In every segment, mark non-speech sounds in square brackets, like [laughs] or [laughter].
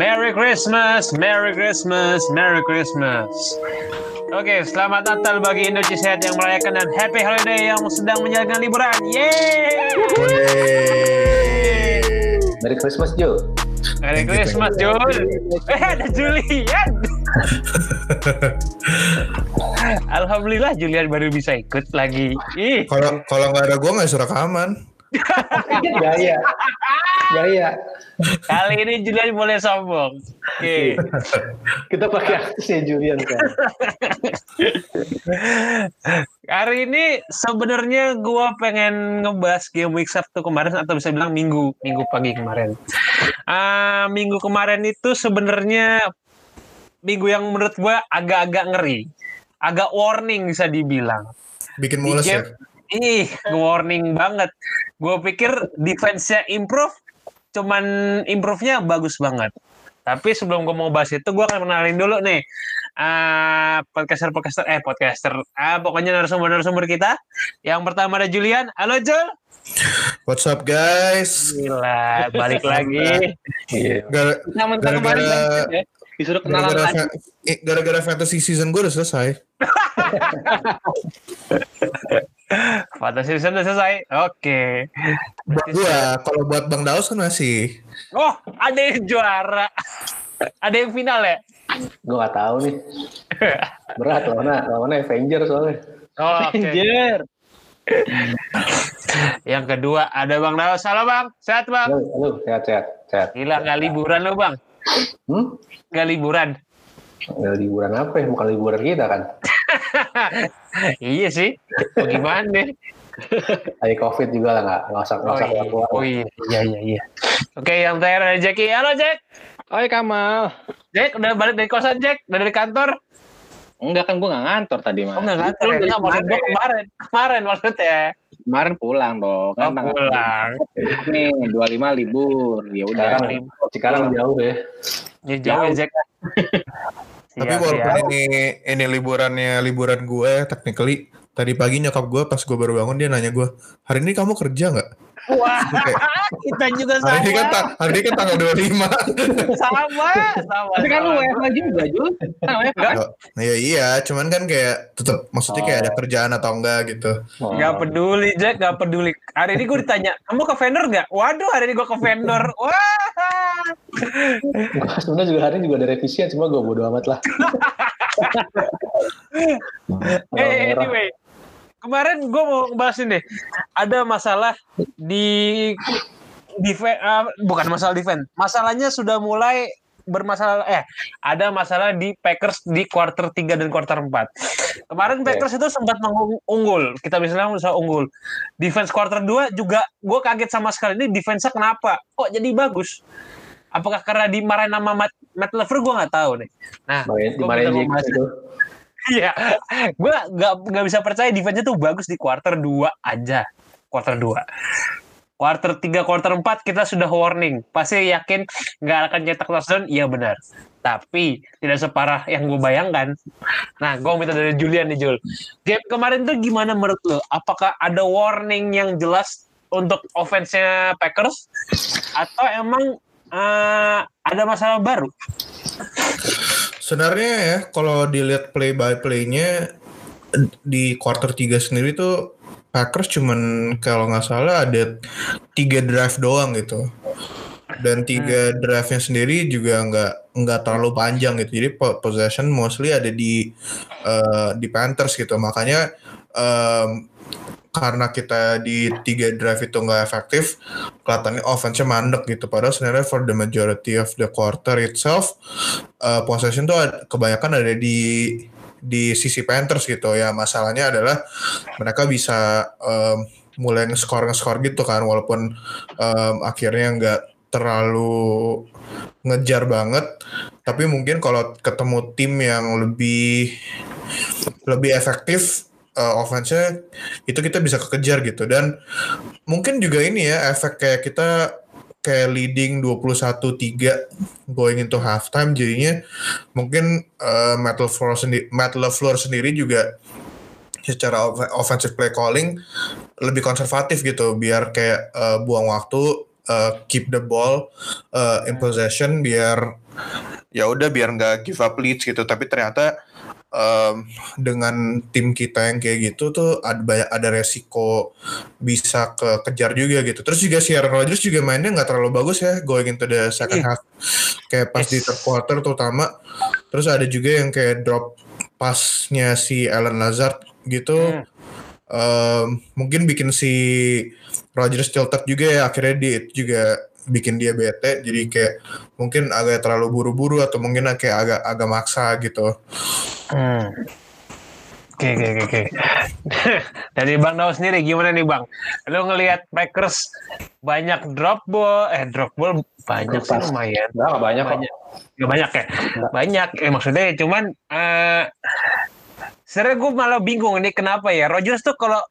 Merry Christmas, Merry Christmas, Merry Christmas. Oke, selamat Natal bagi Indonesia Sehat yang merayakan dan Happy Holiday yang sedang menjalankan liburan. Yeay! Merry Christmas Jo. Merry Christmas, Jul. Eh, ada Julian. Alhamdulillah Julian baru bisa ikut lagi. Ih, Kalau kalau nggak ada gue nggak suruh rekaman. Gaya. Gaya. kali ini Julian boleh sombong. Oke. Kita pakai artisnya Julian kan. Hari ini sebenarnya gua pengen ngebahas game week Sabtu kemarin atau bisa bilang minggu minggu pagi kemarin. Ah, minggu kemarin itu sebenarnya minggu yang menurut gua agak-agak ngeri, agak warning bisa dibilang. Bikin Di mules ya. Ih, warning banget. Gue pikir defense-nya improve, cuman improve-nya bagus banget. Tapi sebelum gue mau bahas itu, gue akan kenalin dulu nih. ah podcaster-podcaster, eh podcaster, ah pokoknya narasumber-narasumber kita. Yang pertama ada Julian. Halo Jul. What's up guys? Gila, balik [laughs] lagi. Iya. Gara- kan, ya. disuruh kenalan Gara-gara lagi. eh, gara-gara fantasy season gue udah selesai. [laughs] Fantasy season udah selesai. Oke. Buat gue, kalau buat Bang Daus kan masih. Oh, ada yang juara. ada yang final ya? Gue gak tahu nih. Berat lawannya. Lawannya Avenger soalnya. Oh, Oke. Anjir. Yang kedua ada Bang Daus. Halo Bang, sehat Bang? Halo, halo. Sehat, sehat. Sehat. Gila nggak liburan lo Bang? Hmm? Nggak liburan? Nggak liburan apa ya? Bukan liburan kita kan. [laughs] iya sih. Bagaimana? Lagi COVID juga lah. Nggak, nggak usah, nggak Oh usah iya. keluar. oh iya, iya, iya, iya. Oke, yang terakhir ada Jackie. Halo Jack. Oi Kamal. Jack, udah balik dari kosan Jack? Udah dari kantor? Enggak kan gue nggak ngantor tadi mah. Oh nggak kantor ya? Nggak, maksud gue kemarin. Kemarin maksudnya. Kemarin pulang dong. Oh, Kan tanggal pulang. nih 25 libur. Ya udah. Sekarang, sekarang jauh ya. Ya, jauh ya Jack. [laughs] Tapi Siap, walaupun siap. ini ini liburannya liburan gue, technically tadi pagi nyokap gue pas gue baru bangun dia nanya gue, hari ini kamu kerja nggak? Wah, kita juga Hari ini kan sama. ta- hari ini kan tanggal 25 Sama, sama. Tapi kan lu sama. WFH juga Jul. Kan WFH kan? Oh, ya iya, cuman kan kayak tetap maksudnya kayak ada kerjaan atau enggak gitu. Oh. Gak peduli Jack, gak peduli. Hari ini gue ditanya, kamu ke vendor gak? Waduh, hari ini gue ke vendor. [laughs] Wah. Gua Sebenarnya juga hari ini juga ada revisian. Cuma gue bodo amat lah. [laughs] Eh, anyway, kemarin gue mau ngebahas ini deh. Ada masalah di defense, bukan masalah defense. Masalahnya sudah mulai bermasalah eh ada masalah di Packers di quarter 3 dan quarter 4. Kemarin Oke. Packers itu sempat mengunggul. Kita bisa bilang bisa unggul. Defense quarter 2 juga gue kaget sama sekali ini defense-nya kenapa? Kok jadi bagus? Apakah karena dimarahin sama Matt, Matt Lever gue nggak tahu nih. Nah, Dimarahin- itu. Iya, gue nggak nggak bisa percaya defense tuh bagus di quarter 2 aja. Quarter 2. Quarter 3, quarter 4 kita sudah warning. Pasti yakin nggak akan cetak touchdown, iya benar. Tapi tidak separah yang gue bayangkan. Nah, gue minta dari Julian nih Jul. Game kemarin tuh gimana menurut lo? Apakah ada warning yang jelas untuk offense-nya Packers? Atau emang eh, ada masalah baru? Sebenarnya ya kalau dilihat play by play-nya di quarter 3 sendiri tuh Packers cuman kalau nggak salah ada tiga drive doang gitu. Dan tiga drive-nya sendiri juga nggak nggak terlalu panjang gitu. Jadi po- possession mostly ada di eh, di Panthers gitu. Makanya em, karena kita di tiga drive itu nggak efektif, kelihatannya offense-nya mandek gitu. Padahal sebenarnya for the majority of the quarter itself, uh, possession tuh kebanyakan ada di di sisi Panthers gitu ya. Masalahnya adalah mereka bisa um, mulai nge-score nge-score gitu kan, walaupun um, akhirnya nggak terlalu ngejar banget. Tapi mungkin kalau ketemu tim yang lebih lebih efektif uh, offense-nya itu kita bisa kekejar gitu. Dan mungkin juga ini ya efek kayak kita kayak leading 21-3 going into halftime jadinya mungkin uh, Matt LaFleur sendiri Matt LaFleur sendiri juga secara off- offensive play calling lebih konservatif gitu biar kayak uh, buang waktu uh, keep the ball uh, in possession biar ya udah biar nggak give up leads gitu. Tapi ternyata um, dengan tim kita yang kayak gitu tuh ada banyak ada resiko bisa ke kejar juga gitu terus juga si Aaron Rodgers juga mainnya nggak terlalu bagus ya going into the second Iya. half kayak pas di Yes. third quarter terutama terus ada juga yang kayak drop pasnya si Alan Lazard gitu Hmm. um, mungkin bikin si Rodgers tilted juga ya akhirnya dia juga bikin dia bete jadi kayak mungkin agak terlalu buru-buru atau mungkin kayak agak agak maksa gitu Hmm. Oke oke oke, oke. [laughs] Dari Bang Dao sendiri gimana nih Bang? Lu ngelihat Packers banyak drop ball, eh drop ball banyak sih lumayan. Enggak, nggak banyak kok. Banyak. Gak banyak ya? Banyak. Eh maksudnya cuman eh sebenarnya gue malah bingung ini kenapa ya. Rodgers tuh kalau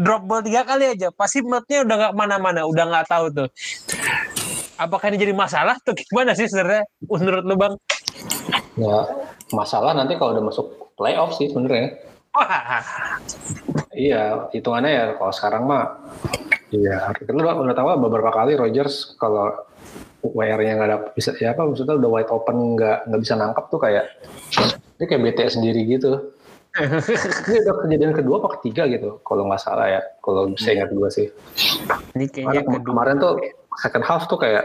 drop ball tiga kali aja pasti moodnya udah nggak mana-mana, udah nggak tahu tuh. Apakah ini jadi masalah tuh gimana sih sebenarnya menurut lu Bang? Ya, masalah nanti kalau udah masuk playoff sih sebenarnya. [laughs] Iya, hitungannya ya kalau sekarang mah Iya, kita udah, udah tahu beberapa kali Rogers kalau WR-nya nggak ada bisa ya apa maksudnya udah wide open nggak nggak bisa nangkep tuh kayak dia kayak bete sendiri gitu. Ini udah kejadian kedua apa ketiga gitu kalau nggak salah ya kalau saya ingat gue sih. ini kayaknya Karena kem- kemarin tuh second half tuh kayak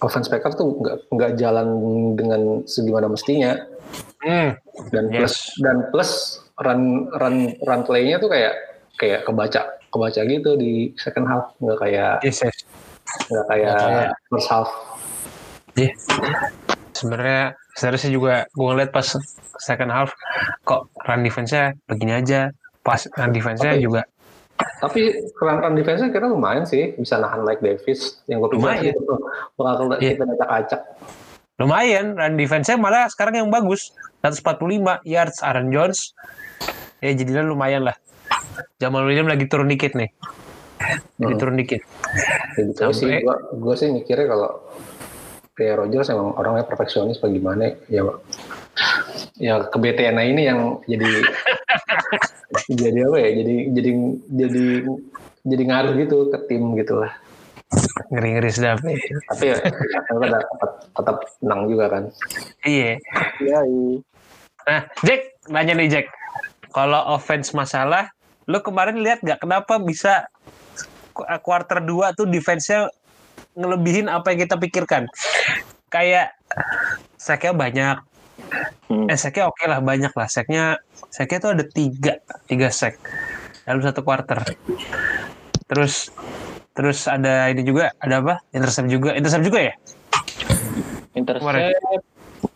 offense Packers tuh nggak nggak jalan dengan segimana mestinya Hmm. dan Yes. plus dan plus run run run play-nya tuh kayak kayak kebaca kebaca gitu di second half nggak kayak Yes, yes. nggak kayak kayak- first half Iya. Sebenarnya sebenarnya sih juga gue ngeliat pas second half kok run defense-nya begini aja. Pas run defense-nya Oke. juga tapi run run defense-nya kira lumayan sih bisa nahan Mike Davis yang gue Lumayan. sih itu bakal kita acak-acak lumayan run defense-nya malah sekarang yang bagus 145 yards Aaron Jones ya jadinya lumayan lah Jamal Williams lagi turun dikit nih lagi Hmm. turun dikit Ya gitu sih Sampai- gue gue sih mikirnya kalau kayak Rogers emang orangnya perfeksionis bagaimana ya ya kebetean ini yang jadi [laughs] jadi apa ya? Jadi jadi jadi jadi ngaruh gitu ke tim gitu lah. Ngeri-ngeri sedap nih tapi ya tetap, tetap, tetap menang juga kan. Iya. Iya, nah Jack nanya nih Jack. Kalau offense masalah lu kemarin lihat nggak kenapa bisa quarter 2 tuh defense-nya ngelebihin apa yang kita pikirkan. Kayak seknya banyak. Hmm. eh seknya oke lah banyak lah. Seknya seknya tuh ada tiga tiga sek dalam satu quarter. Terus terus ada ini juga ada apa? Intercept juga. Intercept juga ya? Intercept. Kemarin.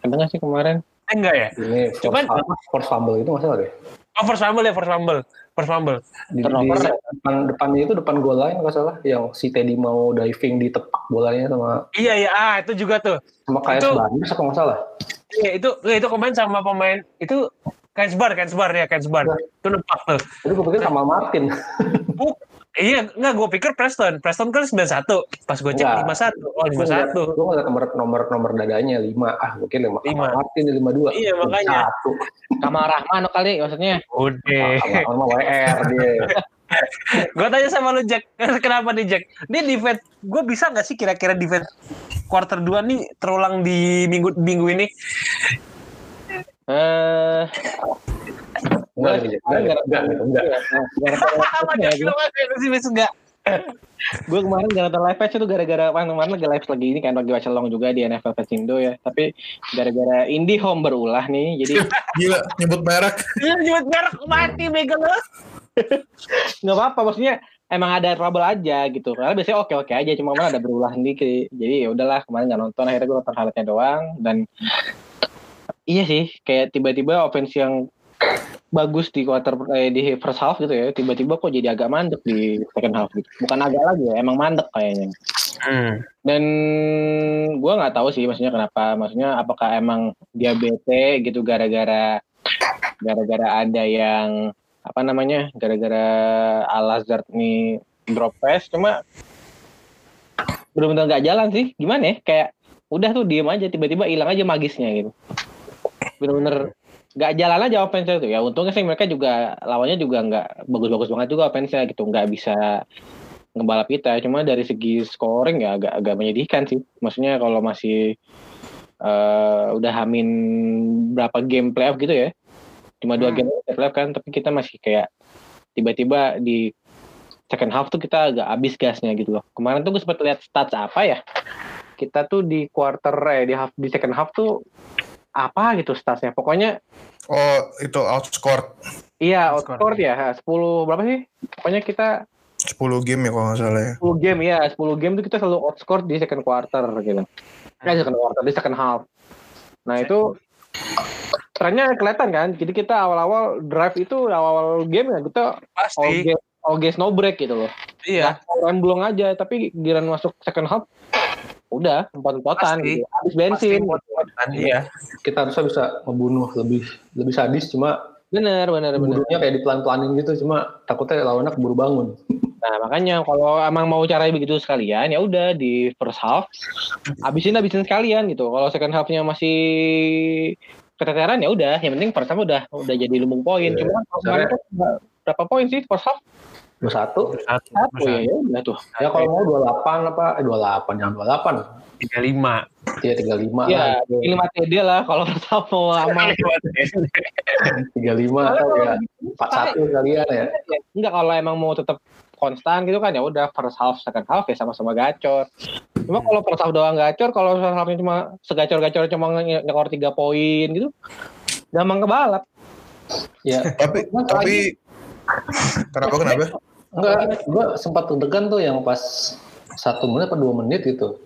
Ada nggak sih kemarin? eh, enggak ya? Ini Cuman- force fumble itu masalah deh. Oh first fumble ya first fumble first fumble. Di, di Turnover. depan depannya itu depan goal line nggak salah. Yang si Teddy mau diving di tepak bolanya sama iya iya. Ah itu juga tuh. Sama KS Itu- apa nggak salah? Iya itu itu kemarin sama pemain itu Kensbar Kensbar ya Kensbar Nah. itu nempak tuh. Itu gue pikir sama Martin iya enggak gue pikir Preston. Preston kan 91 pas gue cek Enggak. 51 oh 51 gue ngeliat nomor nomor nomor dadanya lima. Ah kira lima. Lima. sama Martin lima dua? Iya, makanya. satu. Sama Rahman kali maksudnya. udah. Sama sama WR dia. [laughs] Gue tanya sama lu Jack. [laughs] Kenapa nih Jack? Ini defense. Gue bisa nggak sih kira-kira defense quarter 2 nih terulang di minggu minggu ini? Eh, enggak [laughs] [laughs] gue kemarin gara nonton live patch itu gara-gara kan kemarin lagi live lagi ini kan lagi baca long juga di NFL Patchindo ya. Tapi gara-gara indie home berulah nih jadi [laughs] gila nyebut merek. Dia nyebut merek mati mega lu. Nggak apa-apa maksudnya emang ada trouble aja gitu. Karena biasanya oke oke aja cuma mana ada berulah dikit jadi ya udahlah kemarin nggak nonton akhirnya gue nonton highlightnya doang. Dan iya sih kayak tiba-tiba offense yang bagus di quarter eh, di first half gitu ya. Tiba-tiba kok jadi agak mandek di second half gitu. Bukan agak lagi ya emang mandek kayaknya. Hmm. dan gue nggak tahu sih maksudnya kenapa. Maksudnya apakah emang dia bete gitu gara-gara gara-gara ada yang apa namanya gara-gara Al Azhar nih drop pass. Cuma benar-benar nggak jalan sih. Gimana ya? Kayak udah tuh diem aja tiba-tiba hilang aja magisnya gitu. Bener-bener nggak jalan aja offense itu ya untungnya sih mereka juga lawannya juga nggak bagus-bagus banget juga offense gitu nggak bisa ngebalap kita. Cuma dari segi scoring ya agak agak menyedihkan sih. Maksudnya kalau masih eh, udah hamin berapa game playoff gitu ya. Cuma dua Hmm. game playoff kan, tapi kita masih kayak tiba-tiba di second half tuh kita agak habis gasnya gitu loh. Kemarin tuh gue sempat lihat stats apa ya. Kita tuh di quarter eh di half di second half tuh apa gitu statsnya. Pokoknya Oh, itu outscored iya Outscore, outscore ya 10 berapa sih? Pokoknya kita 10 game ya kalau nggak salah ya. 10 game ya, 10 game tuh kita selalu outscore di second quarter gitu. Eh, second quarter, di second half. Nah itu trennya kelihatan kan. Jadi kita awal-awal drive itu awal-awal game ya kita all Pasti. game, all game no break gitu loh. Iya. Rem belum aja, tapi giran masuk second half udah empot-empotan gitu. Habis bensin. Pasti Iya. Kita harusnya bisa membunuh lebih lebih sadis cuma Bener, bener, bunuhnya kayak dipelan-pelanin gitu cuma takutnya lawannya keburu bangun. Nah makanya kalau emang mau caranya begitu sekalian ya udah di first half habisin habisin sekalian gitu. Kalau second halfnya masih keteteran ya udah. Yang penting first half udah udah jadi lumbung poin. Iya. Cuma kalau kemarin kan berapa poin sih first half? Dua satu. Satu. Satu ya, ya udah tuh. Ya kalau mau 28 apa eh 28 jangan 28. Tiga lima. Iya 35 Ya, lah. lima TD lah kalau half mau [laughs] lama. 35 atau ya 41 kalian ya. Enggak kalau emang mau tetap konstan gitu kan ya udah first half second half ya sama-sama gacor. Cuma kalau first half doang gacor, kalau first halfnya cuma segacor-gacor cuma nyekor tiga poin gitu, gampang kebalap. Ya, Tapi tapi kenapa kenapa? Enggak gua sempat deg-degan tuh yang pas satu menit atau dua menit gitu.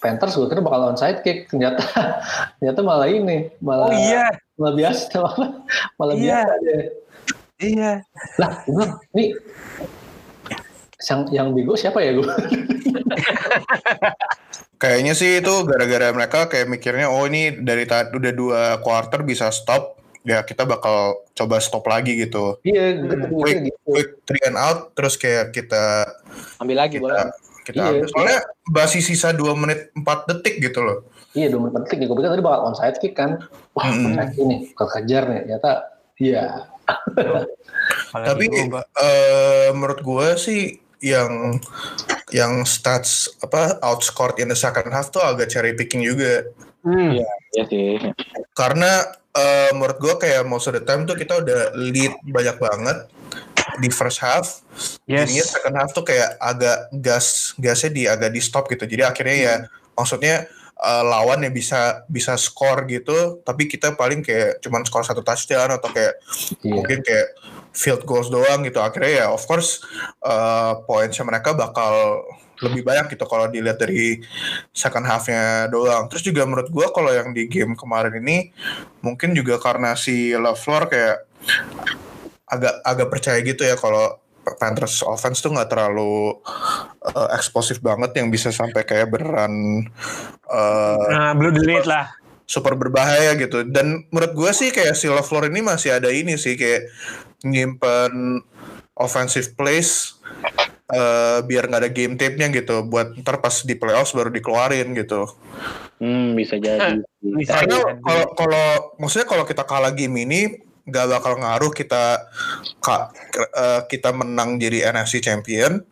Panthers gue kira bakal onside kick, ternyata [laughs] ternyata malah ini, malah Oh iya. malah biasa, [laughs] malah, malah Iya. biasa aja. Iya. Lah, gue ini yang yang bego siapa ya gue? [laughs] Kayaknya sih itu gara-gara mereka kayak mikirnya oh ini dari tadi udah dua quarter bisa stop ya kita bakal coba stop lagi gitu. Iya, gue Hmm. mikir gitu. Quick three and out terus kayak kita Ambil lagi kita bola. kita Iya. ambil. Soalnya masih sisa 2 menit 4 detik gitu loh. Iya, dua menit penting. Gue pikir tadi bakal onside kick kan. Wah, Hmm. kick nih, bakal kejar nih. Ternyata, iya. Tapi eh, menurut gue sih yang yang stats apa outscored in the second half tuh agak cherry picking juga. Hmm. Iya, iya sih. Karena eh, menurut gue kayak most of the time tuh kita udah lead banyak banget di first half. Jadinya Yes. second half tuh kayak agak gas gasnya di agak di stop gitu. Jadi akhirnya ya maksudnya eh, lawan ya bisa bisa skor gitu, tapi kita paling kayak cuman skor satu touchdown atau kayak Iya. mungkin kayak field goals doang gitu. Akhirnya ya of course eh poinnya mereka bakal lebih banyak gitu kalau dilihat dari second half-nya doang. Terus juga menurut gua kalau yang di game kemarin ini mungkin juga karena si LaFleur kayak agak agak percaya gitu ya kalau Panthers offense tuh nggak terlalu uh, eksplosif banget yang bisa sampai kayak beneran uh, Nah, blue delete lah. super berbahaya gitu. Dan menurut gue sih kayak si LaFleur ini masih ada ini sih kayak nyimpen offensive plays uh, biar nggak ada game tape-nya gitu buat ntar pas di playoffs baru dikeluarin gitu. Hmm, bisa jadi. Bisa Karena kalau kalau maksudnya kalau kita kalah game ini nggak bakal ngaruh kita ka- eh, kita menang jadi NFC champion,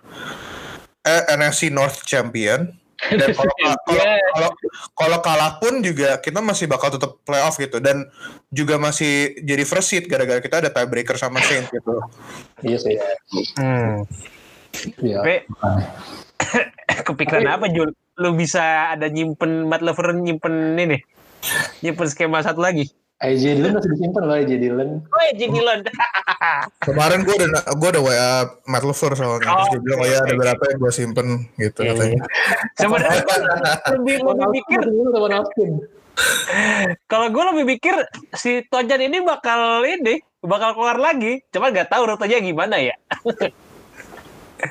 eh NFC North champion. Dan [laughs] kalau kalau kalah pun juga kita masih bakal tetap playoff gitu dan juga masih jadi first seed gara-gara kita ada tiebreaker sama Saints gitu. Iya sih. Hmm. Iya. [coughs] Tapi kepikiran apa Jul? Lu bisa ada nyimpen Matt Lever nyimpen ini. Nyimpen skema satu lagi. AJ Dillon masih disimpan loh AJ Dillon. Oh, ya Dillon. [laughs] Kemarin gue udah gue udah WA Matt LaFleur soalnya terus dia bilang oh ya ada berapa yang gue simpen gitu Iya, katanya. Sebenarnya gua [laughs] lebih lebih mikir kalau gue lebih mikir si Tojan ini bakal ini bakal keluar lagi. Cuma nggak tahu rutenya gimana ya. [laughs]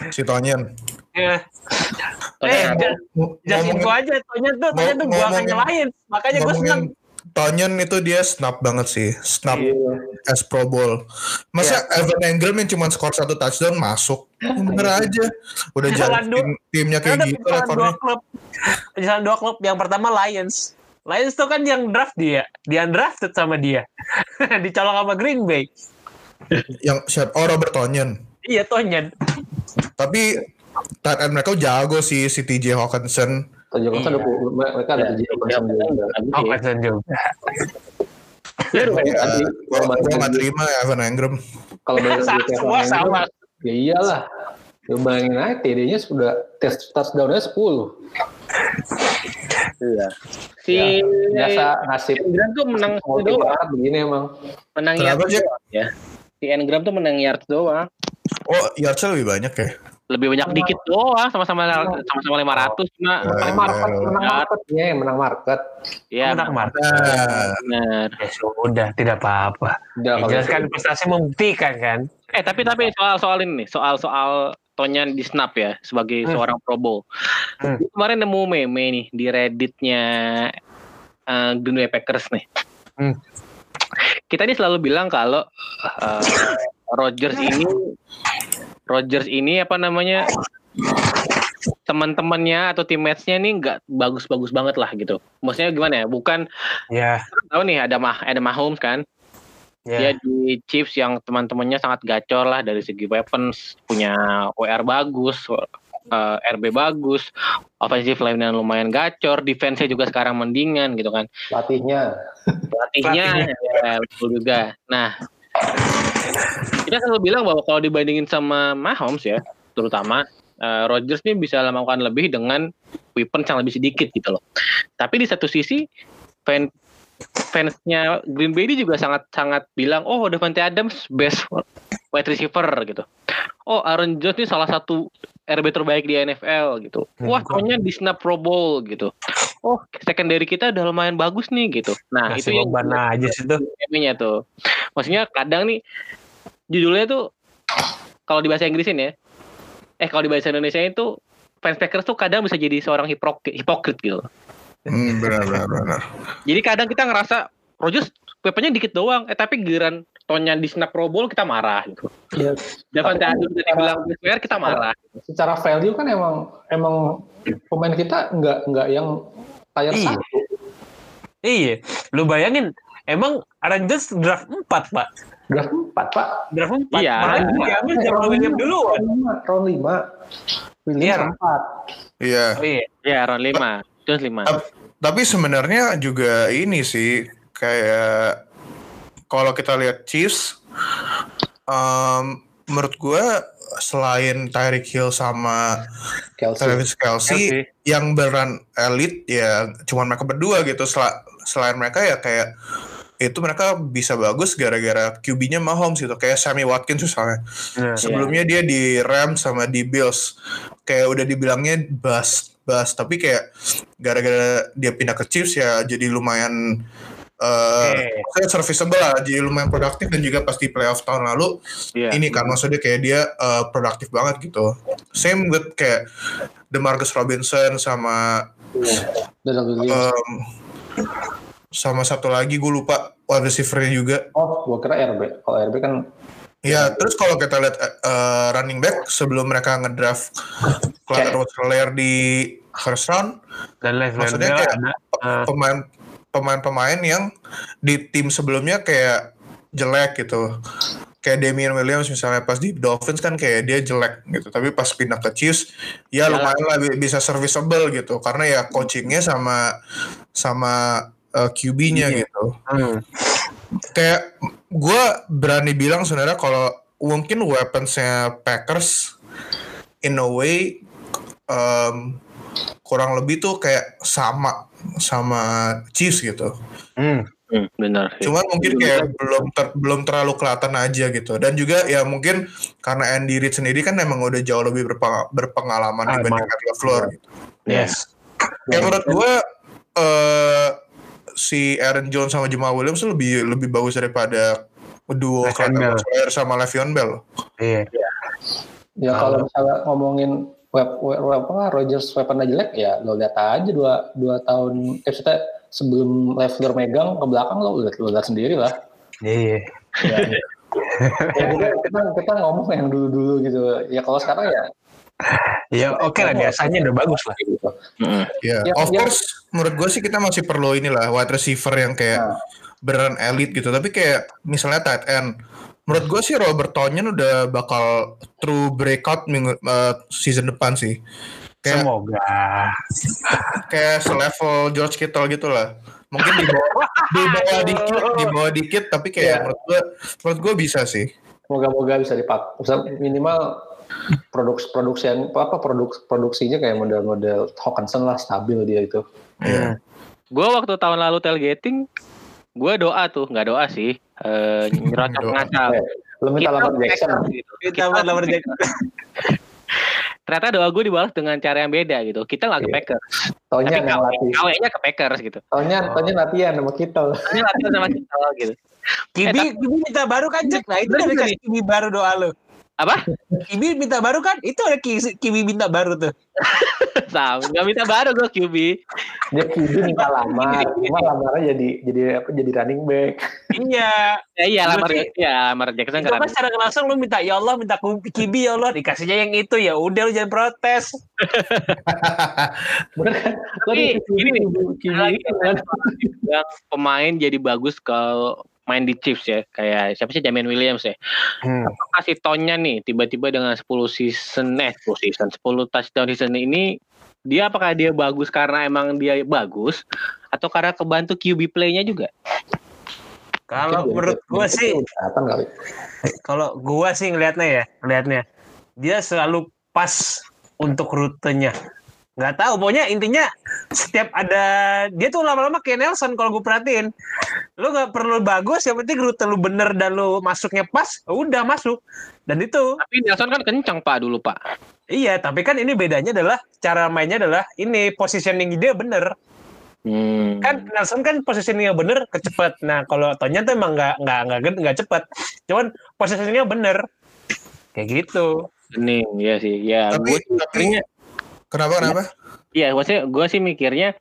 Si Tonyan. Ya. Eh, apa? ja- jasin Ngomongin- gua aja. Tojan tuh, Tojan tuh gua akan nyalain. Makanya gue seneng. Tonyan itu dia snap banget sih, snap Iya. as Pro Bowl. Masa Evan Engram yang cuma skor satu touchdown masuk, bener aja. Udah jadi dua- tim, timnya kayak ada gitu penyesalan dua klub. Penyesalan dua klub. Yang pertama Lions. Lions tuh kan yang draft dia. Dia undrafted sama dia. [laughs] Dicolong sama Green Bay. Yang siapa? Oh Robert Tonyan. Iya, Tonyan. Tapi tight end mereka jago sih si TJ Hawkinson. Tujuh Iya. mereka ada tujuh Iya, juga. Hawkinson juga. Iya, Tadi, Gue kalau gak terima Evan Engram. kalau [laughs] balik lagi Semua sama. Ya iyalah. Ya bayangin aja TD-nya sudah tes touchdown-nya 10. Iya. Si Ya, biasa nasib Engram tuh menang multi doang, begini emang. menang Kenapa, Jack? doang ya. Si Engram tuh menang yards doang. Oh, yardsnya lebih banyak ya? Lebih banyak dikit doang, sama-sama sama-sama 500 cuma Ya, Menang market, menang market. Iya, yang menang market. ya Menang market. Nah, benar. Ya sudah, tidak apa-apa. Udah, Yang kalau jelas gitu. kan prestasi membuktikan kan. Eh tapi tapi soal soal ini nih, soal soal Tonyan di snap ya sebagai Hmm. seorang Pro Bowl. Hmm. Kemarin nemu meme nih di Redditnya eh, Green Bay Packers nih. Hmm. Kita ini selalu bilang kalau eh, Rodgers ini Rodgers ini apa namanya teman-temannya atau teammates-nya nih nggak bagus-bagus banget lah gitu. Maksudnya gimana ya? Bukan Ya, tahu nih ada mah ada Mahomes kan? ya. Dia di Chiefs yang teman-temannya sangat gacor lah dari segi weapons, punya WR bagus, eh, RB bagus, offensive line yang lumayan gacor, defense-nya juga sekarang mendingan gitu kan. Latihnya. Pelatihnya ya, betul juga. Nah, kita selalu bilang bahwa kalau dibandingin sama Mahomes ya, terutama eh, Rodgers nih bisa melakukan lebih dengan weapons yang lebih sedikit gitu loh. Tapi di satu sisi fan fansnya Green Bay ini juga sangat sangat bilang oh Devante Adams best wide receiver gitu. Oh Aaron Jones ini salah satu RB terbaik di NFL gitu. Wah Hmm. pokoknya di snap Pro Bowl gitu. Oh secondary kita udah lumayan bagus nih gitu. Nah Ngasih itu yang beban aja sih tuh. nya tuh. Maksudnya kadang nih judulnya tuh kalau di bahasa Inggrisin ya. Eh kalau di bahasa Indonesia itu fans Packers tuh kadang bisa jadi seorang hipokrit, hipokrit gitu. hmm, benar, benar, benar. Jadi kadang kita ngerasa Rodgers weaponnya dikit doang, eh tapi giliran tonnya di snap Pro Bowl kita marah gitu. Iya. Davante Adams tadi bilang fair kita marah. Secara value kan emang emang pemain kita nggak nggak yang tier Iya. satu. Iya, lu bayangin emang Rangers draft 4, Pak. Draft 4, Pak. Draft 4. Iya. Makanya diambil Jamal William duluan. Round 5. Williams Iya. 4. Iya. Iya. Ya round 5, Jones 5. Tapi sebenarnya juga ini sih kayak kalau kita lihat Chiefs, em, menurut gue selain Tyreek Hill sama Kelsey. Travis Kelsey Kelsey. yang beran elit ya cuman mereka berdua gitu. Sel- selain mereka ya kayak itu mereka bisa bagus gara-gara QB-nya Mahomes gitu kayak Sammy Watkins misalnya. Nah, Sebelumnya dia di Rams sama di Bills. Kayak udah dibilangnya bust, bust. Tapi kayak gara-gara dia pindah ke Chiefs ya jadi lumayan eh maksudnya serviceable lah, jadi lumayan produktif dan juga pasti playoff tahun lalu Iya. ini kan maksudnya kayak dia eh, produktif banget gitu. Same with kayak DeMarcus Robinson sama Dan Williams. em, sama satu lagi gue lupa wide receiver-nya juga. oh, gua kira RB. Kalau RB kan Ya, terus kalau kita lihat eh, running back sebelum mereka ngedraft Clyde Rosellaire di first round, Dan Maksudnya kayak- ada. eh, pemain pemain-pemain yang di tim sebelumnya kayak jelek gitu. Kayak Damian Williams misalnya pas di Dolphins kan kayak dia jelek gitu, tapi pas pindah ke Chiefs ya Jalan. lumayan lah bi- bisa serviceable gitu karena ya coachingnya sama sama eh, QB-nya Iya. gitu. hmm. kayak gue berani bilang sebenarnya kalau mungkin weaponsnya Packers in a way um, kurang lebih tuh kayak sama sama Chiefs gitu. Hmm. Hmm, benar. sih. Cuman mungkin kayak belum ter- belum terlalu kelihatan aja gitu. Dan juga ya mungkin karena Andy Reid sendiri kan emang udah jauh lebih berpeng- berpengalaman Ah, dibanding emang. Matt LaFleur gitu. Yes. Ya menurut gue eh si Aaron Jones sama Jamal Williams lebih lebih bagus daripada duo Le'Veon Bell. Clayton sama Le'Veon Bell. Iya. ya kalau misalnya ngomongin web, web, web apa Rogers weaponnya jelek ya lo lihat aja dua dua tahun eh sebelum Leffler megang ke belakang lo lihat lo lihat sendiri lah. Iya. Ya, ya kita, kita kita ngomong yang dulu dulu gitu. Ya kalau sekarang ya Ya oke lah biasanya udah bagus lah. gitu. Mm-mm. Ya, Ya, of ya. course menurut gue sih kita masih perlu inilah wide receiver yang kayak Nah. beneran elite gitu. Tapi kayak misalnya tight end menurut gue sih Robert Tonyan udah bakal true breakout minggu eh, season depan sih. Kayak Semoga. kayak selevel George Kittle gitu lah. Mungkin di bawah di bawah dikit, di bawah dikit tapi kayak Iya. menurut gue menurut gue bisa sih. Moga-moga bisa dipak, minimal produksi produksian apa produk produksinya kayak model-model Hawkinson lah stabil dia itu. Iya. Gue waktu tahun lalu tailgating, gue doa tuh, nggak doa sih, eh [laughs] nyerocok ngasal. Eh, Lu minta Kita Lamar Jackson. Gitu. Kita Lamar Packers. [laughs] Ternyata doa gue dibalas dengan cara yang beda gitu. Kita nggak ke Iya. Packers, Taunya tapi. KW-nya ke Packers gitu. Taunya, taunya latihan sama kita. Ini latihan sama kita gitu. Kibi, Eh, Kibi minta baru kan Jack. Nah itu dikasih Kibi baru doa lu. Apa? Kibi minta baru kan? Itu ada Ki- Kibi minta baru tuh. [laughs] Sama, nggak minta baru gue QB. Dia kiri minta lamar, [laughs] cuma lamarnya jadi jadi apa jadi running back. iya. Ya iya, lamar Berarti- ya, lamar Jackson kan. kan secara langsung lu minta ya Allah minta Kibi ya Allah dikasihnya yang itu ya udah lu jangan protes. [laughs] Bener kan? Tapi nih, Kibi lagi kan. yang pemain jadi bagus kalau main di Chiefs ya. Kayak siapa sih? Jamin Williams ya. Apakah si Tonnya nih tiba-tiba dengan 10 season eh 10 season 10 touchdown season ini dia apakah dia bagus karena emang dia bagus? Atau karena kebantu QB play-nya juga? Kalau menurut mungkin sih kalau gua sih ngelihatnya ya, ngelihatnya dia selalu pas untuk rutenya. Nggak tahu, pokoknya intinya setiap ada dia tuh lama-lama kayak Nelson kalau gue perhatiin. Lu nggak perlu bagus, yang penting rute lu bener dan lu masuknya pas, udah masuk. Dan itu tapi Nelson kan kencang pak dulu pak iya, tapi kan ini bedanya adalah cara mainnya adalah ini positioning dia bener. hmm. kan Nelson kan positioningnya bener kecepet nah kalau Tonya tuh emang nggak nggak nggak nggak cepet cuman positioningnya bener kayak gitu Bening, ya sih ya Tapi- gue tapi- Kenapa kenapa? Iya, maksudnya gue sih mikirnya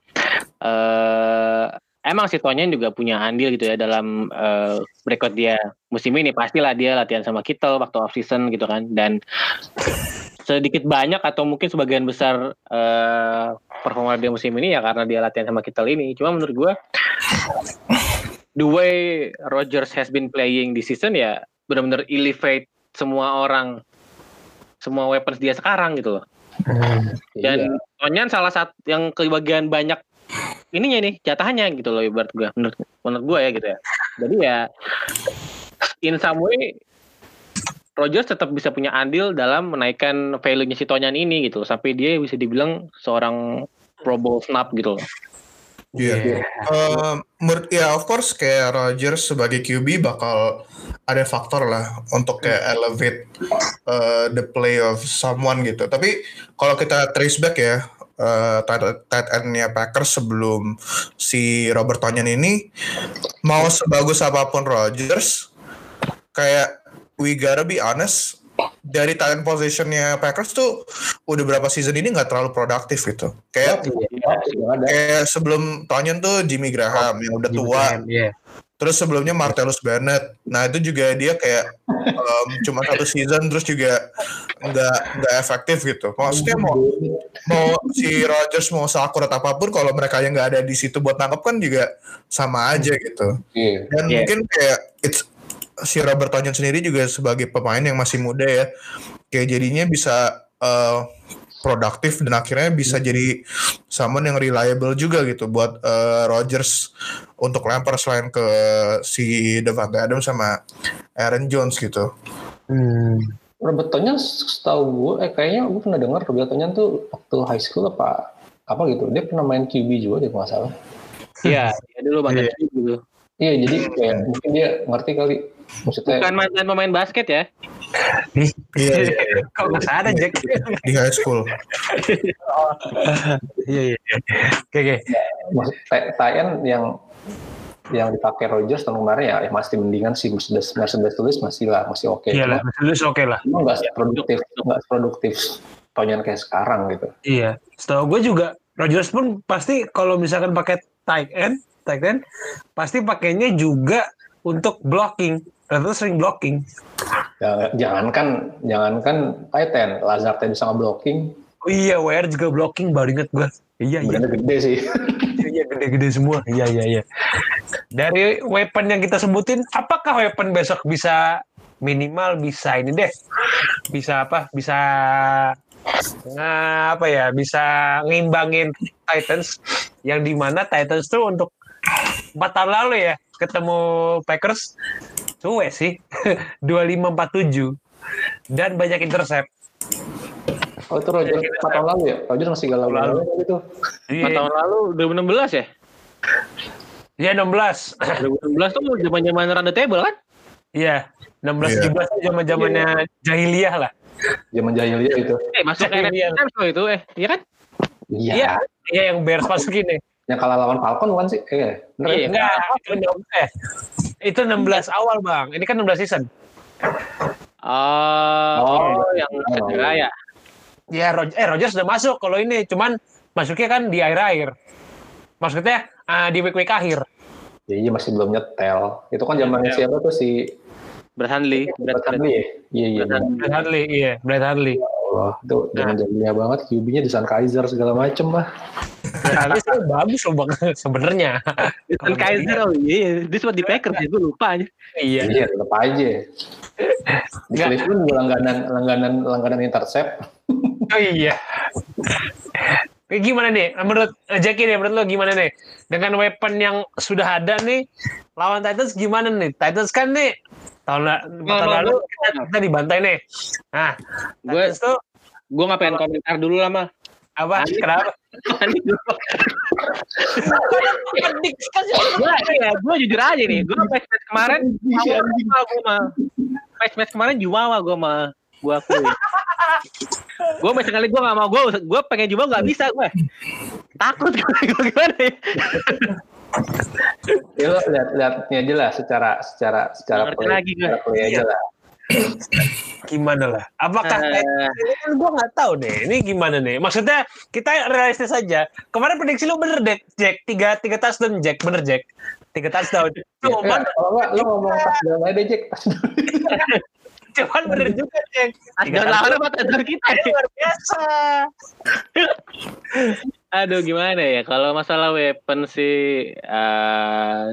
eh emang si Tonyan juga punya andil gitu ya dalam eh record dia musim ini pastilah dia latihan sama Kittle waktu off season gitu kan dan sedikit banyak atau mungkin sebagian besar eh performa dia musim ini ya karena dia latihan sama Kittle ini. Cuma menurut gue the way Rodgers has been playing di season ya benar-benar elevate semua orang semua weapons dia sekarang gitu loh. Dan Iya. Tonyan salah satu yang kebagian banyak ininya nih jatahnya gitu loh ibarat gue menurut menurut gue ya gitu ya. Jadi ya in some way Rogers tetap bisa punya andil dalam menaikkan value-nya si Tonyan ini gitu sampai dia bisa dibilang seorang Pro Bowl snap gitu loh. Iya. Eh, menurut ya of course kayak Rodgers sebagai QB bakal ada faktor lah untuk kayak elevate eh, the play of someone gitu. Tapi kalau kita trace back ya eh, tight, tight end-nya Packers sebelum si Robert Tonyan ini mau sebagus apa pun Rodgers kayak we gotta be honest dari talent positionnya Packers tuh udah berapa season ini nggak terlalu produktif gitu. Kayak Iya, yang ada. kayak sebelum Tonyan tuh Jimmy Graham yang udah tua Iya. terus sebelumnya Martellus Bennett nah itu juga dia kayak em, cuma satu season terus juga nggak nggak efektif gitu maksudnya mau mau si Rodgers mau seakurat apa pun kalau mereka yang nggak ada di situ buat nangkep kan juga sama aja gitu Iya. dan Iya. mungkin kayak it's si Robert Tonyan sendiri juga sebagai pemain yang masih muda ya kayak jadinya bisa eh, produktif dan akhirnya bisa jadi someone yang reliable juga gitu buat eh, Rodgers untuk lempar selain ke si Devante Adams sama Aaron Jones gitu. Hmm. Robert Tonyan setahu gue, eh kayaknya gue pernah dengar Robert Tonyan tuh waktu high school apa apa gitu. Dia pernah main QB juga deh nggak salah. Iya, dia dulu mantan Iya. gitu. Iya, jadi kayak mungkin dia ngerti kali. Maksudnya Bukan mantan pemain basket ya. Iya, iya, iya. [laughs] kok nggak sadar Jack di high school. iya iya oke oke Tayan yang yang dipakai Rogers tahun kemarin ya, ya masih mendingan sih Mercedes Mercedes tulis masih lah masih oke. iya lah terus oke lah cuma nggak produktif nggak produktif Tonyan kayak sekarang gitu. iya setahu gue juga Rodgers pun pasti kalau misalkan pakai tight end tight end pasti pakainya juga untuk blocking ternyata sering blocking. Jangan, jangankan jangankan Titan, Lazard bisa ngeblocking, oh iya WR juga blocking baru inget gue iya iya. Gede sih. iya gede-gede semua. Iya iya iya. Dari weapon yang kita sebutin apakah weapon besok bisa minimal bisa ini deh? Bisa apa? Bisa nah, apa ya? Bisa ngimbangin Titans yang di mana Titans tuh untuk empat tahun lalu ya ketemu Packers suwe sih [laughs] 2547 dan banyak intercept Oh itu Roger 4 tahun lalu ya? Roger masih galau Lalu. galau gitu. Empat tahun lalu 2016 ya? Iya 16 2016 tuh zaman zaman run the table kan? Iya 16 Iya. 17 zaman zamannya jahiliyah lah Zaman jahiliyah itu. Eh masuk Iya. Loh itu eh, iya kan? Iya. Iya Iya yang Bears masuk ini Yang kalah lawan Falcon bukan sih? Eh, bener ya? Iya. Enggak itu, eh, itu 16 awal bang Ini kan 16 season Oh, Oh, yang iya. cedera ya. Ya Roger, eh Roger sudah masuk kalau ini cuman masuknya kan di akhir-akhir maksudnya ah, di week-week akhir Iya, iya masih belum nyetel. Itu kan zamannya Iya. siapa tuh si Brad Handley, Brad Brad Handley ya? Iya, iya. Brad iya. Brad iya Brad Hadley Allah, itu zaman jahiliyah banget. QB-nya di San Kaiser segala macem lah. Hadley sih bagus loh bang [laughs] sebenarnya Dan Kaiser oh iya, dia sempat di Packers ya, gue lupa aja. iya Iya, tetap aja. Di. Cleveland juga langganan langganan langganan intercept. [laughs] Oh iya. Eh, Gimana nih? Menurut eh, Jackie nih, menurut lo gimana nih? Dengan weapon yang sudah ada nih, lawan Titans gimana nih? Titans kan nih tahun, la- empat tahun lalu kita, kita dibantai nih. Nah, Gue tuh gue nggak pengen komentar dulu lah mah. Apa? Panik. Kenapa? Ya, gue jujur aja nih. Gue match match kemarin, jumawa gue mah. Match match kemarin jumawa gue mah. Gue akui. gue match sekali gue gak mau gue gue pengen jumawa nggak bisa gue takut gue gimana ya Ya lihat lihatnya aja lah secara secara secara play, lagi gue. secara play aja lah. [coughs] Gimana lah? Apakah. Titans ini kan gue nggak tahu deh. Ini gimana nih? Maksudnya kita realistis saja. Kemarin prediksi lu bener deh, Jack. Tiga tiga touchdown, Jack. Bener, Jack. Tiga touchdown. [laughs] Cuman, Ya, kalau nggak lo ngomong pas dalam aja deh Jack. [laughs] Cuman bener juga, Jack. Tiga lawan apa tender kita luar biasa. [laughs] Aduh gimana ya kalau masalah weapon sih eh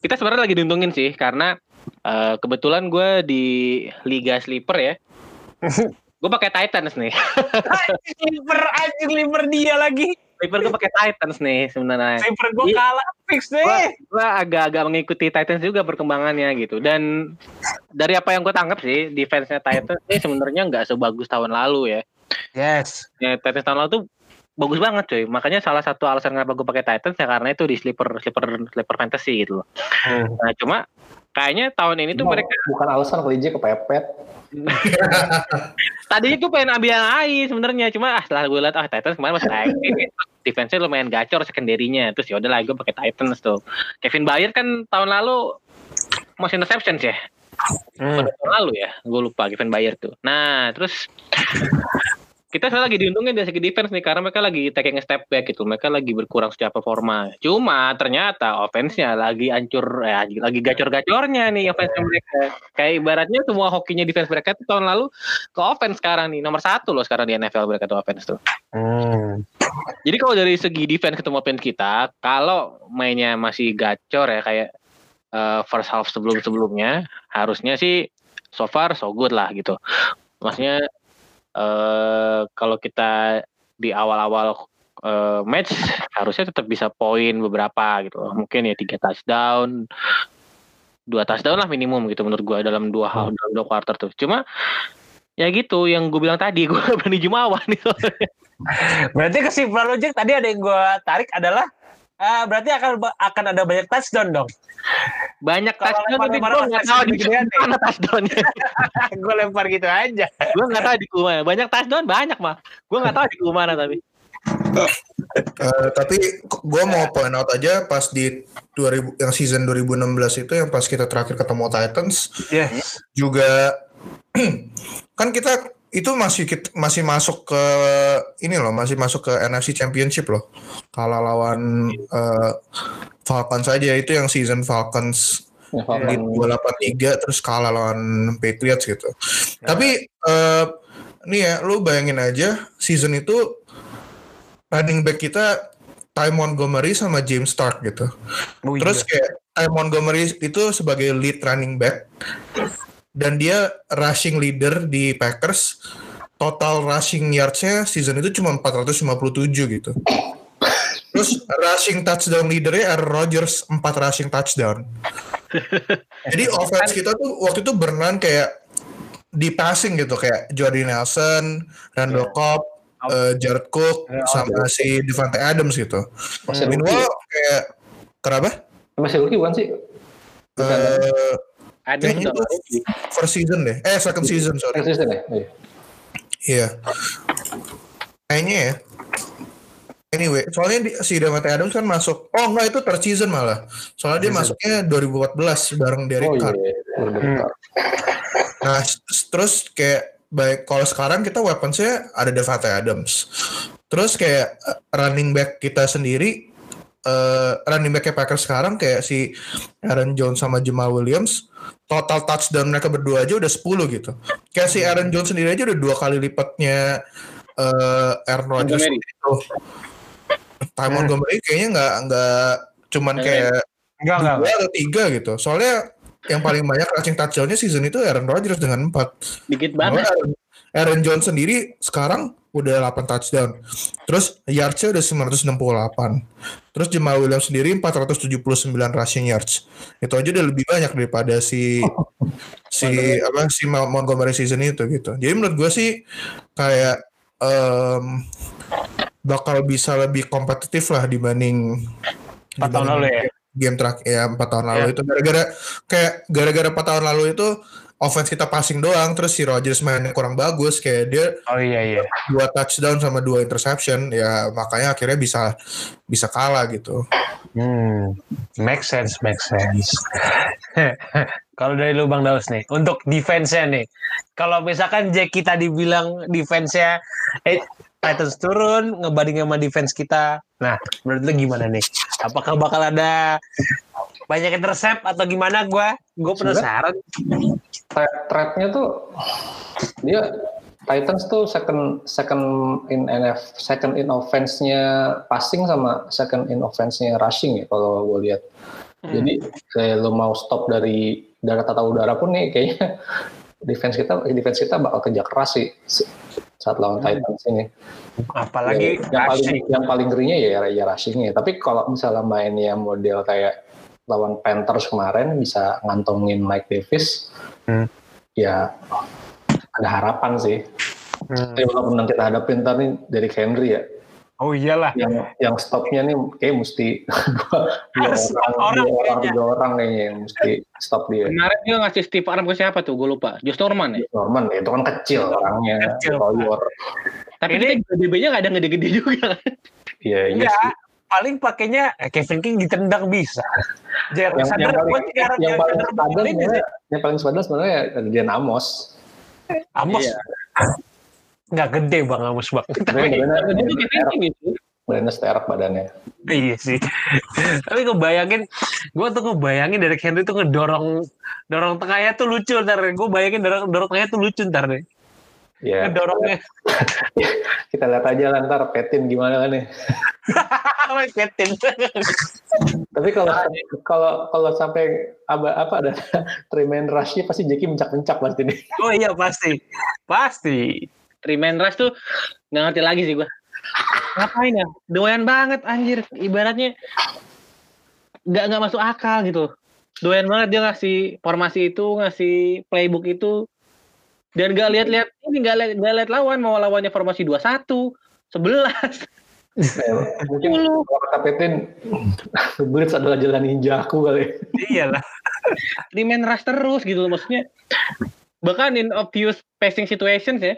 kita sebenarnya lagi diuntungin sih karena eh, kebetulan gue di Liga Sleeper ya. [laughs] gue pakai Titans nih. Liver, anjing liver dia lagi. Sleeper gue pakai Titans nih sebenarnya. Liver gue Iya. kalah fix deh. gue agak-agak mengikuti Titans juga perkembangannya gitu dan dari apa yang gue tangkap sih defense-nya Titans ini sebenarnya nggak sebagus tahun lalu ya. Yes. ya Titans tahun lalu tuh bagus banget cuy makanya salah satu alasan kenapa gue pakai Titans ya karena itu di sleeper sleeper sleeper fantasy gitu loh nah cuma kayaknya tahun ini tuh Mau- mereka bukan alasan kalau Jack kepepet. [laughs] tadinya tuh pengen ambil yang lain sebenarnya cuma ah setelah gue lihat ah Titans kemarin masih active [laughs] defense-nya lumayan gacor secondary-nya. Terus ya udah lah gue pakai Titans tuh. Kevin Bayer kan tahun lalu masih interceptions ya? Hmm. tahun lalu ya? Gue lupa Kevin Bayer tuh. Nah terus kita sekarang lagi diuntungin dari segi defense nih karena mereka lagi taking a step back gitu. Mereka lagi berkurang secara performa. Cuma ternyata offense-nya lagi hancur ya lagi gacor-gacornya nih offense mereka. Kayak ibaratnya semua hokinya defense mereka tuh tahun lalu ke offense sekarang nih. Nomor satu loh sekarang di NFL mereka tuh offense tuh. Hmm. jadi kalau dari segi defense ketemu offense kita kalau mainnya masih gacor ya kayak eh, first half sebelum-sebelumnya harusnya sih so far so good lah gitu. Maksudnya eh kalau kita di awal-awal eh, match [laughs] harusnya tetap bisa poin beberapa gitu. Mungkin ya tiga touchdown, dua touchdown lah minimum gitu menurut gua dalam dua hal dalam dua quarter tuh. Cuma ya gitu yang gue bilang tadi [laughs] gue berani jumawa nih soalnya. Berarti kesimpulan lo Jack tadi ada yang gue tarik adalah ah, berarti akan akan ada banyak touchdown dong. banyak Kalau touchdown tapi gue nggak tahu di mana touchdownnya gue lempar gitu aja. gue nggak tahu di mana banyak touchdown banyak mah gue nggak tahu di mana tapi Eh, tapi gue mau point out aja pas di 2000 yang season 2016 itu yang pas kita terakhir ketemu Titans Yes. juga [clears throat] kan kita itu masih masih masuk ke ini loh masih masuk ke NFC Championship loh kalah lawan eh, Falcons saja itu yang season Falcons Ya, di Falcon. 283 terus kalah lawan Patriots gitu. Tapi eh nih ya lu bayangin aja season itu running back kita Ty Montgomery sama James Stark gitu. Oh, iya. Terus kayak Ty Montgomery itu sebagai lead running back dan dia rushing leader di Packers. Total rushing yards-nya season itu cuma 457 gitu. Terus rushing touchdown leadernya Aaron Rodgers 4 rushing touchdown. [laughs] Jadi offense kita tuh waktu itu berenang kayak di passing gitu kayak Jordy Nelson, Randall Cobb, eh, Jared Cook, sama si Devante Adams gitu. Masih Meanwhile kayak kenapa? Masih rookie bukan sih? Eh, Ada kayaknya itu first season deh. Eh second season sorry. Konsisten ya? Iya. Iya. Kayaknya ya. Anyway, soalnya di, si Devante Adams kan masuk. Oh enggak itu third season malah. Soalnya dia masuknya 2014 bareng Derek Oh iya, Carr. iya. Udah Hmm. Nah, terus kayak baik kalau sekarang kita weaponsnya ada Devante Adams. Terus kayak eh, running back kita sendiri eh running back Packers sekarang kayak si Aaron Jones sama Jamal Williams total touchdown mereka berdua aja udah 10 gitu. Kayak si Aaron Jones sendiri aja udah dua kali lipatnya eh Aaron Rodgers itu. Ty Hmm. Montgomery kayaknya nggak nggak cuman kayak Enggak, enggak. dua atau tiga gitu. Soalnya yang paling banyak rushing touchdown-nya season itu Aaron Rodgers dengan 4. dikit banget. Aaron, Aaron Jones sendiri sekarang udah 8 touchdown. Terus yards-nya udah 968. Terus Jamal Williams sendiri 479 rushing yards. Itu aja udah lebih banyak daripada si [laughs] si apa si Mon- Montgomery season itu gitu. Jadi menurut gue sih kayak em, bakal bisa lebih kompetitif lah dibanding Empat tahun lalu ya? game terakhir ya empat tahun lalu Ya. itu gara-gara kayak gara-gara empat tahun lalu itu offense kita passing doang terus si Rodgers mainnya kurang bagus kayak dia Oh iya iya. dua touchdown sama dua interception ya makanya akhirnya bisa bisa kalah gitu Hmm, make sense, make sense. [laughs] kalau dari lu Bang Daus nih, untuk defense-nya nih. Kalau misalkan Jack kita dibilang defense-nya eh Titans turun ngebanding sama defense kita. Nah, menurut lu gimana nih? Apakah bakal ada banyak intercept atau gimana gua? Gue penasaran. Threat-nya tuh dia Titans tuh second second in NF second in offense-nya passing sama second in offense-nya rushing ya kalau gue lihat. Jadi kayak lo mau stop dari darat atau udara pun nih kayaknya defense kita defense kita bakal kerja keras sih saat lawan Titans ini. Apalagi yang paling yang paling ngerinya ya ya rushingnya. Tapi kalau misalnya mainnya model kayak lawan Panthers kemarin bisa ngantongin Mike Davis, Hmm. ya ada harapan sih. Hmm. Tapi walaupun yang kita hadapin ntar nih dari Henry ya, Oh iyalah. yang yang stopnya nih kayak mesti [laughs] dua, orang, orang dua orang, tiga orang kayaknya yang mesti stop dia. Kemarin dia ngasih Steve Arm ke siapa tuh? Gue lupa. Josh Norman ya. Norman itu kan kecil orangnya, Kecil. Tapi Ini- DB-nya nggak ada gede-gede juga. Iya, iya sih. Paling pakainya eh, Kevin King ditendang bisa. Jared Yang, Sanders yang paling, buat sekarang yang paling Sanders sepadan ini sebenarnya, yang paling sepadan sebenarnya dia Amos. Amos Iya. nggak gede bang Amos bang. King itu. badannya iya sih. Tapi ngebayangin, gue tuh ngebayangin dari Henry tuh ngedorong dorong tengahnya tuh lucu ntar. Gue bayangin dorong dorong tengahnya tuh lucu ntar deh. Ya, Ngedorongnya. [laughs] kita lihat aja lah ntar Petin gimana kan nih. Ketin. Tapi kalau kalau kalau sampai apa apa ada Tremaine Rushnya pasti Jackie mencak-mencak pasti nih. oh iya pasti, pasti. Three man rush tuh nggak ngerti lagi sih gue. Ngapain ya? Doyan banget anjir. Ibaratnya nggak nggak masuk akal gitu. Doyan banget dia ngasih formasi itu, ngasih playbook itu. Dan gak lihat-lihat ini gak lihat gak lihat lawan mau lawannya formasi 21, 11. Ya, mungkin kalau kata Petin Blitz adalah jalan ninjaku kali. Iyalah. Three man rush terus gitu loh maksudnya. Bahkan in obvious passing situations ya.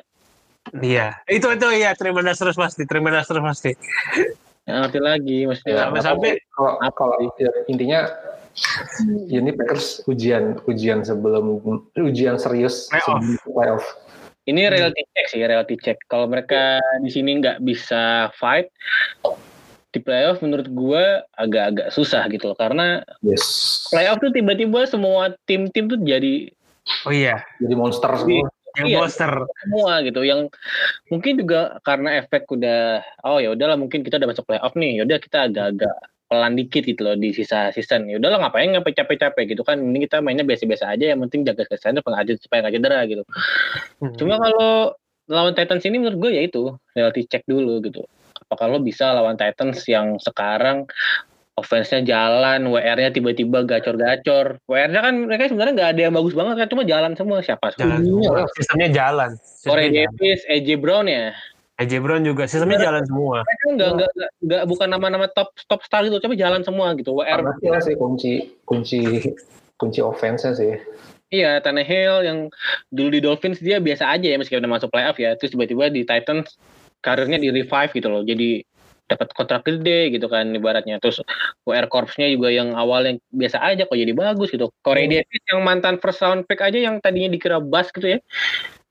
Iya. Itu itu iya. Terima kasih terus pasti. Terima kasih terus pasti. Ngerti lagi maksudnya. Ya, Sampai-sampai- kalau kalau ya, intinya ya ini Packers ujian ujian sebelum ujian serius Playoff. sebelum playoff. Ini reality check sih, reality check. Kalau mereka di sini nggak bisa fight di playoff, menurut gua agak-agak susah gitu loh. Karena Yes. playoff tuh tiba-tiba semua tim-tim tuh jadi Oh iya. Jadi monster semua. Yang Iya. monster. semua gitu. Yang mungkin juga karena efek udah, oh ya udahlah mungkin kita udah masuk playoff nih. Yaudah kita agak-agak pelan dikit gitu loh di sisa season. Ya udahlah ngapain ngapain capek-capek gitu kan. Ini kita mainnya biasa-biasa aja yang penting jaga kesehatan pengajar supaya nggak cedera gitu. Hmm. Cuma kalau lawan Titans ini menurut gue ya itu reality check dulu gitu. Apakah lo bisa lawan Titans yang sekarang offense-nya jalan, WR-nya tiba-tiba gacor-gacor. WR-nya kan mereka sebenarnya nggak ada yang bagus banget kan, cuma jalan semua siapa? jalan semua. Sistemnya jalan. Corey Sistemnya jalan. Davis, AJ Brown ya. AJ Brown juga sistemnya jalan semua. Mereka nggak nggak nggak- nggak bukan nama-nama top top star gitu, cuma jalan semua gitu. WR ya sih kunci kunci kunci offense sih. Iya, Tannehill yang dulu di Dolphins dia biasa aja ya meskipun udah masuk playoff ya. Terus tiba-tiba di Titans karirnya di revive gitu loh. Jadi dapat kontrak gede gitu kan ibaratnya. Terus WR Corps-nya juga yang awalnya biasa aja kok jadi bagus gitu. Corey Hmm. Davis yang mantan first round pick aja yang tadinya dikira bust gitu ya.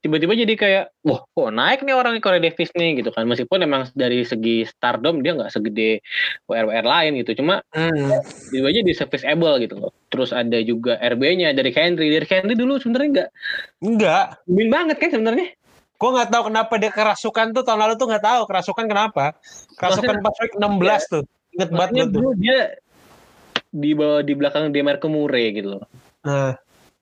Tiba-tiba jadi kayak, wah kok naik nih orang Corey Davis nih gitu kan. Meskipun emang dari segi stardom dia nggak segede WR-WR lain gitu. Cuma Hmm. tiba aja di serviceable gitu loh. Terus ada juga RB-nya dari Henry. Dari Henry dulu sebenarnya nggak Enggak. Win banget kan sebenarnya. Gue nggak tahu kenapa dia kerasukan tuh tahun lalu tuh nggak tahu kerasukan kenapa. Kerasukan pas week 16 tuh. Ingat banget tuh. dulu dia di bawah di belakang Demarco Murray gitu loh. Nah,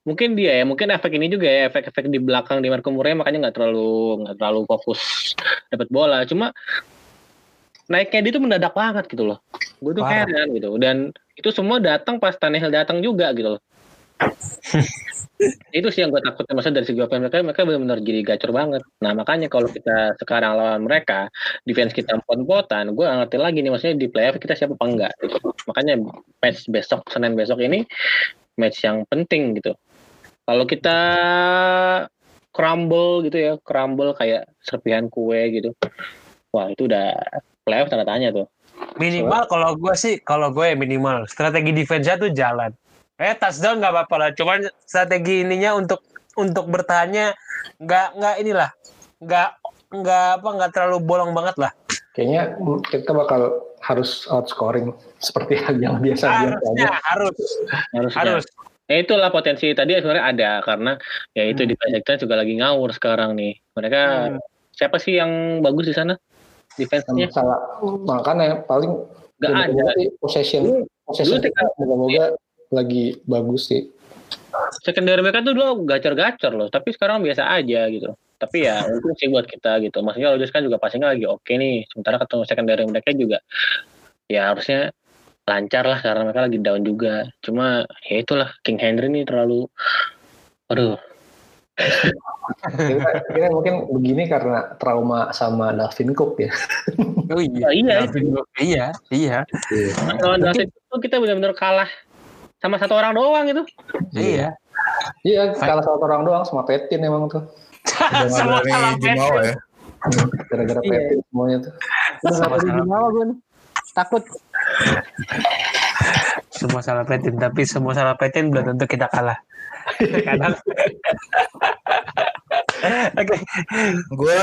Mungkin dia ya, mungkin efek ini juga ya, efek-efek di belakang Demarco Murray makanya nggak terlalu nggak terlalu fokus dapat bola. Cuma naiknya dia tuh mendadak banget gitu loh. Gue tuh Parah. heran gitu. Dan itu semua datang pas Tannehill datang juga gitu loh. [laughs] itu sih yang gue takut maksudnya dari segi offense mereka mereka benar-benar jadi gacor banget nah makanya kalau kita sekarang lawan mereka defense kita empot-empotan gue ngerti lagi nih maksudnya di playoff kita siapa apa enggak gitu. makanya match besok Senin besok ini match yang penting gitu kalau kita crumble gitu ya crumble kayak serpihan kue gitu wah itu udah playoff tanda tanya tuh minimal kalau gue sih kalau gue ya minimal strategi defense-nya tuh jalan. Eh touchdown nggak apa-apa lah. Cuman strategi ininya untuk untuk bertahannya nggak nggak inilah nggak nggak apa nggak terlalu bolong banget lah. Kayaknya kita bakal harus outscoring seperti [laughs] yang biasa biasa. Harusnya harus harusnya harus. Ya itulah potensi tadi sebenarnya ada karena ya itu di Project juga lagi ngawur sekarang nih. Mereka Hmm. siapa sih yang bagus di sana? Defense-nya Salah makanya paling nggak ada. sih possession possession kita moga-moga lagi bagus sih. Secondary mereka tuh dulu gacor-gacor loh, tapi sekarang biasa aja gitu. Tapi ya [laughs] untung sih buat kita gitu. Maksudnya Rodgers kan juga passingnya lagi oke nih. Sementara ketemu secondary mereka juga ya harusnya lancar lah karena mereka lagi down juga. Cuma ya itulah King Henry nih terlalu aduh Kita, kita mungkin begini karena trauma sama Dalvin Cook ya. [laughs] Oh iya. Oh, iya. iya, iya, lawan Dalvin itu kita benar-benar kalah sama satu orang doang gitu. iya. Iya, kalah satu orang doang sama Petin emang tuh. Salah Jumawa ya. Gara-gara Iya. Petin semuanya tuh. Udah Sama-sama. gue nih. Takut. Semua salah petin, tapi semua salah petin belum tentu kita kalah. Kadang. Oke. Gue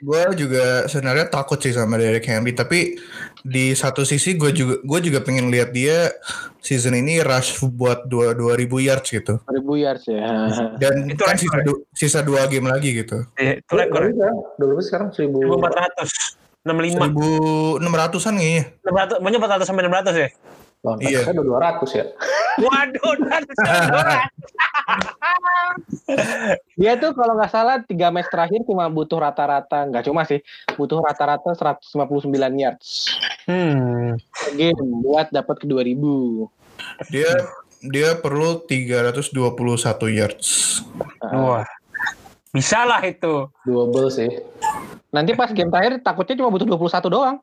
gue juga sebenarnya takut sih sama Derek Henry tapi di satu sisi gue juga gue juga pengen lihat dia season ini rush buat dua dua ribu yards gitu 1000 yards ya. dan Itu kan rekor sisa, ya? du- sisa dua game lagi gitu Eh, Itu rekor. Dulu kan, dulu sekarang 1000 1400. 65. seribu enam ratusan kayaknya 600, banyak 400 sampai 600 ya? Iya. Texas udah 200 ya. Waduh, 200. Dia tuh kalau nggak salah tiga match terakhir cuma butuh rata-rata nggak cuma sih butuh rata-rata 159 yards Hmm. game buat dapat ke 2000. dia dia perlu 321 yards Wah. Bisa lah itu. Doable sih. Nanti pas game terakhir takutnya cuma butuh 21 doang.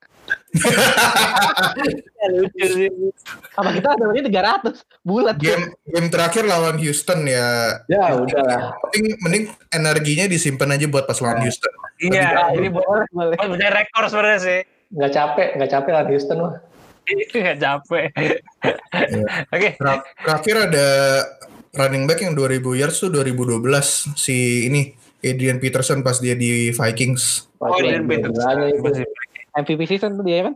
[laughs] Lucu sih. Apa kita dapatnya 300 bulat. game game terakhir lawan Houston ya Ya udahlah. mending, mending energinya disimpan aja buat pas lawan Houston Iya, ini boleh boleh. rekor sebenarnya sih. Nggak capek, nggak capek lah Houston mah. Nggak capek. Oke. Ter- terakhir ada running back yang 2000 yards tuh 2012 si ini Adrian Peterson pas dia di Vikings Oh, Adrian Peterson. itu. MVP season tuh dia kan?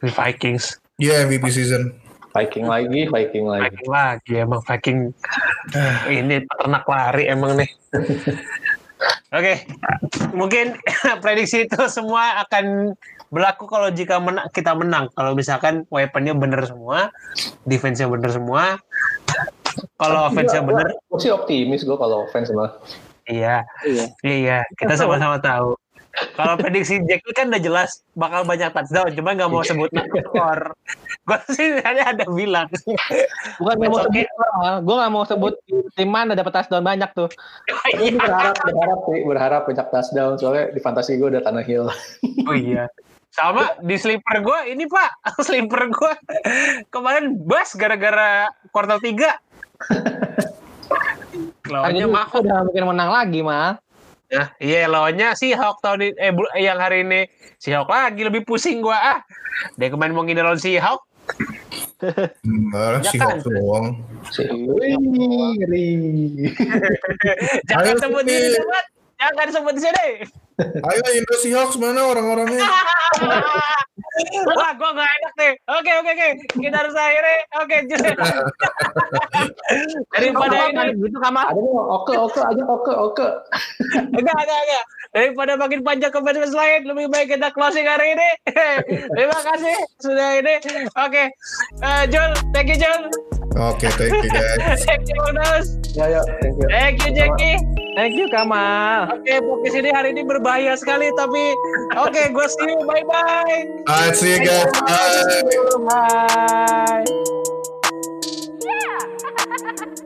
Di Vikings. dia MVP season Viking lagi, Viking lagi. Viking lagi emang Viking [sighs] ini peternak lari emang nih. Oke, mungkin [laughs] prediksi itu semua akan berlaku kalau jika menang, kita menang. Kalau misalkan weaponnya bener semua, defense-nya bener semua. Kalau offense-nya bener, Gue sih optimis gue kalau offense mah. Iya, Iya. iya, kita sama-sama tahu. Kalau prediksi Jackie kan udah jelas bakal banyak touchdown, cuma nggak mau sebut skor. Gue sih hanya ada bilang. Bukan nggak mau sebut, gue nggak mau sebut tim mana dapat touchdown banyak tuh. Gue [laughs] berharap, berharap sih, berharap banyak touchdown soalnya di fantasi gue ada Tanah Hill. Oh iya. Sama di sleeper gue ini pak, [laughs] sleeper gue kemarin bas gara-gara kuartal 3 [laughs] Lawannya mah ini udah mungkin menang lagi mah. ya, iya lawannya si Hawk tahun ini, eh bul- yang hari ini si Hawk lagi lebih pusing gua ah. Dia kemarin mau ngindar lawan si Hawk, Enggak Ya si kan? Hawks doang. Ngeri. [laughs] jangan Ayo, sebut di Sini. sini, Mat. jangan sebut di sini. Ayo Indo Seahawks mana orang-orangnya? [laughs] Wah, gua gak enak nih. Oke, oke, oke. Kita harus akhiri. Oke. [laughs] Daripada ini gitu. Ada nih, oke, oke, aja oke, oke. Enggak, enggak, enggak. Daripada makin panjang ke podcast lain, lebih baik kita closing hari ini. [laughs] Terima kasih sudah ini. Oke, Eh, Jul, thank you Jul. Oke, thank you guys. [laughs] Thank you Bonus. Ya, ya, thank you. Thank you Jackie. Thank you Kamal. Oke, okay, podcast ini hari ini berbahaya sekali tapi oke, okay, gue see you. Bye bye. I see you guys. Bye. Bye. Yeah. [laughs]